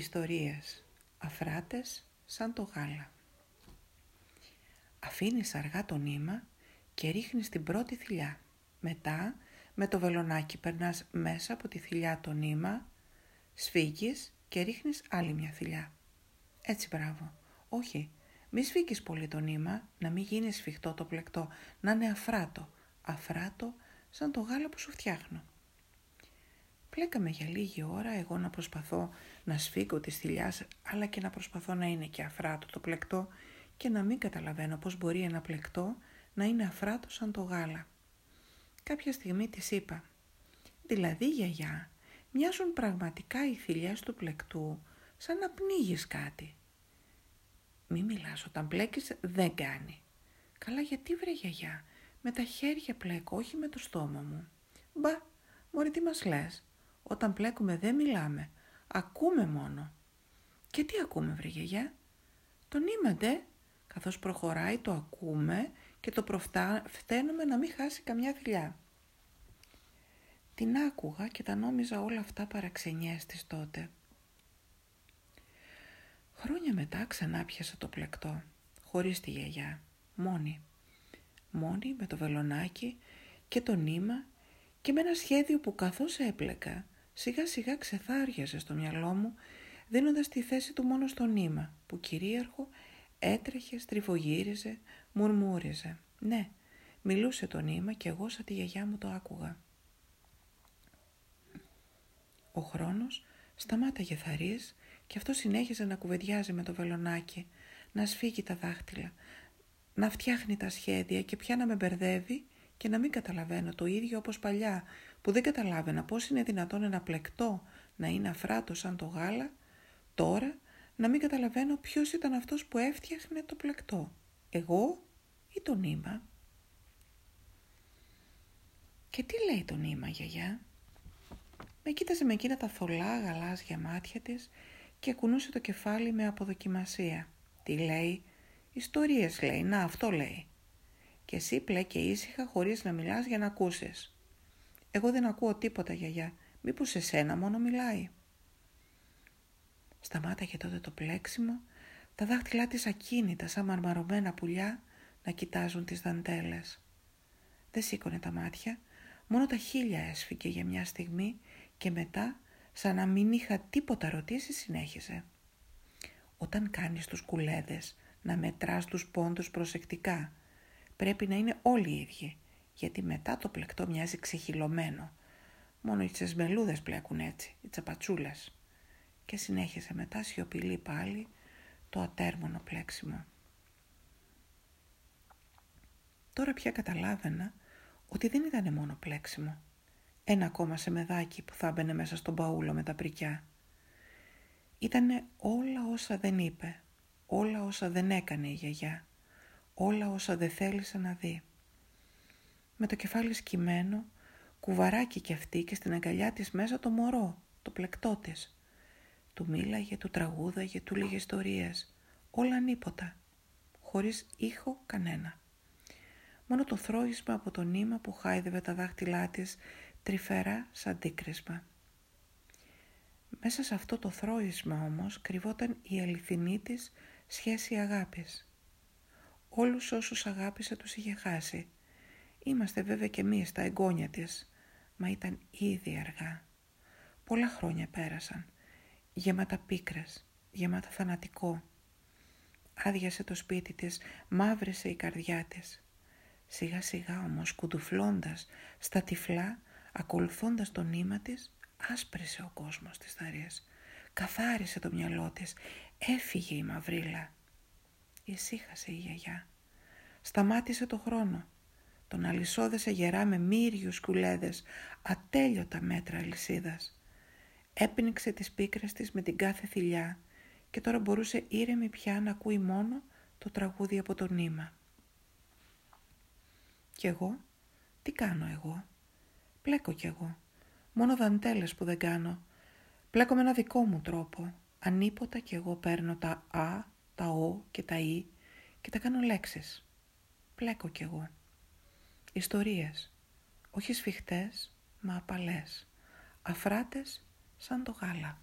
Ιστορίες αφράτες σαν το γάλα. Αφήνεις αργά το νήμα και ρίχνεις την πρώτη θηλιά. Μετά με το βελονάκι περνάς μέσα από τη θηλιά το νήμα, σφίγγεις και ρίχνεις άλλη μια θηλιά. Έτσι μπράβο. Όχι, μη σφίγγεις πολύ το νήμα, να μην γίνεις σφιχτό το πλεκτό, να είναι αφράτο. Αφράτο σαν το γάλα που σου φτιάχνω. Πλέκαμε για λίγη ώρα εγώ να προσπαθώ να σφίγγω τη θηλιάς, αλλά και να προσπαθώ να είναι και αφράτο το πλεκτό και να μην καταλαβαίνω πώς μπορεί ένα πλεκτό να είναι αφράτο σαν το γάλα. Κάποια στιγμή της είπα «Δηλαδή γιαγιά, μοιάζουν πραγματικά οι θηλιές του πλεκτού σαν να πνίγεις κάτι». «Μη μιλάς, όταν πλέκεις δεν κάνει». «Καλά γιατί βρε γιαγιά, με τα χέρια πλέκω, όχι με το στόμα μου». «Μπα, μωρή τι μας λες, όταν πλέκουμε δεν μιλάμε, ακούμε μόνο». «Και τι ακούμε βρε γιαγιά» «Τον ντε, καθώς προχωράει το ακούμε και το προφταίνουμε να μην χάσει καμιά θηλιά. Την άκουγα και τα νόμιζα όλα αυτά παραξενιές της τότε. Χρόνια μετά ξανά πιάσα το πλεκτό, χωρίς τη γιαγιά, μόνη. Μόνη με το βελονάκι και το νήμα και με ένα σχέδιο που καθώς έπλεκα σιγά σιγά ξεθάριαζε στο μυαλό μου δίνοντας τη θέση του μόνο στο νήμα που κυρίαρχο έτρεχε, στριφογύριζε, μουρμούριζε. Ναι, μιλούσε το νήμα και εγώ σαν τη γιαγιά μου το άκουγα. Ο χρόνος σταμάταγε θαρής και αυτό συνέχιζε να κουβεντιάζει με το βελονάκι, να σφίγγει τα δάχτυλα, να φτιάχνει τα σχέδια και πια να με μπερδεύει και να μην καταλαβαίνω το ίδιο όπως παλιά, που δεν καταλάβαινα πώς είναι δυνατόν ένα πλεκτό να είναι αφράτο σαν το γάλα, τώρα να μην καταλαβαίνω ποιος ήταν αυτός που έφτιαχνε το πλεκτό, εγώ ή το νήμα; Και τι λέει το νήμα, γιαγιά; Με κοίταζε με εκείνα τα θολά γαλάζια μάτια της και κουνούσε το κεφάλι με αποδοκιμασία. Τι λέει, ιστορίες λέει, να αυτό λέει. Και εσύ πλέκε ήσυχα χωρίς να μιλάς για να ακούσεις. Εγώ δεν ακούω τίποτα γιαγιά, μήπως εσένα μόνο μιλάει. Σταμάταγε τότε το πλέξιμο, τα δάχτυλά της ακίνητα σαν μαρμαρωμένα πουλιά να κοιτάζουν τις δαντέλες. Δεν σήκωνε τα μάτια, μόνο τα χείλια έσφυγε για μια στιγμή και μετά, σαν να μην είχα τίποτα ρωτήσει, συνέχιζε. Όταν κάνεις τους κουλέδες να μετράς τους πόντους προσεκτικά, πρέπει να είναι όλοι οι ίδιοι, γιατί μετά το πλεκτό μοιάζει ξεχυλωμένο. Μόνο οι τσεσμελούδες πλέκουν έτσι, οι τσαπατσούλες. Και συνέχιζε μετά σιωπηλή πάλι το ατέρμονο πλέξιμο. Τώρα πια καταλάβαινα ότι δεν ήταν μόνο πλέξιμο. Ένα ακόμα σεμεδάκι που θα έμπαινε μέσα στον παούλο με τα πρικιά. Ήτανε όλα όσα δεν είπε, όλα όσα δεν έκανε η γιαγιά, όλα όσα δεν θέλησε να δει. Με το κεφάλι σκυμμένο, κουβαράκι κι αυτή και στην αγκαλιά της μέσα το μωρό, το πλεκτό της. Του μίλαγε, του τραγούδαγε, του λίγε ιστορίες, όλα ανίποτα, χωρίς ήχο κανένα μόνο το θρόισμα από το νήμα που χάιδευε τα δάχτυλά της τρυφερά σαν τίκρισμα. Μέσα σε αυτό το θρόισμα όμως κρυβόταν η αληθινή της σχέση αγάπης. Όλους όσους αγάπησε τους είχε χάσει. Είμαστε βέβαια και εμείς τα εγγόνια της, μα ήταν ήδη αργά. Πολλά χρόνια πέρασαν, γεμάτα πίκρες, γεμάτα θανατικό. Άδειασε το σπίτι της, μαύρησε η καρδιά της. Σιγά σιγά όμως κουντουφλώντας στα τυφλά, ακολουθώντας το νήμα της, άσπρεσε ο κόσμος της θαρίας. Καθάρισε το μυαλό της, έφυγε η μαυρίλα. Ησύχασε η γιαγιά. Σταμάτησε το χρόνο. Τον αλυσόδεσε γερά με μύριους κουλέδες, ατέλειωτα μέτρα αλυσίδας. Έπνιξε τις πίκρες της με την κάθε θηλιά και τώρα μπορούσε ήρεμη πια να ακούει μόνο το τραγούδι από το νήμα. Κι εγώ, τι κάνω εγώ; Πλέκω κι εγώ. Μόνο δαντέλες που δεν κάνω. Πλέκω με ένα δικό μου τρόπο. Ανίποτα κι εγώ παίρνω τα α, τα ο και τα ι και τα κάνω λέξεις. Πλέκω κι εγώ. Ιστορίες. Όχι σφιχτές, μα απαλές. Αφράτες σαν το γάλα.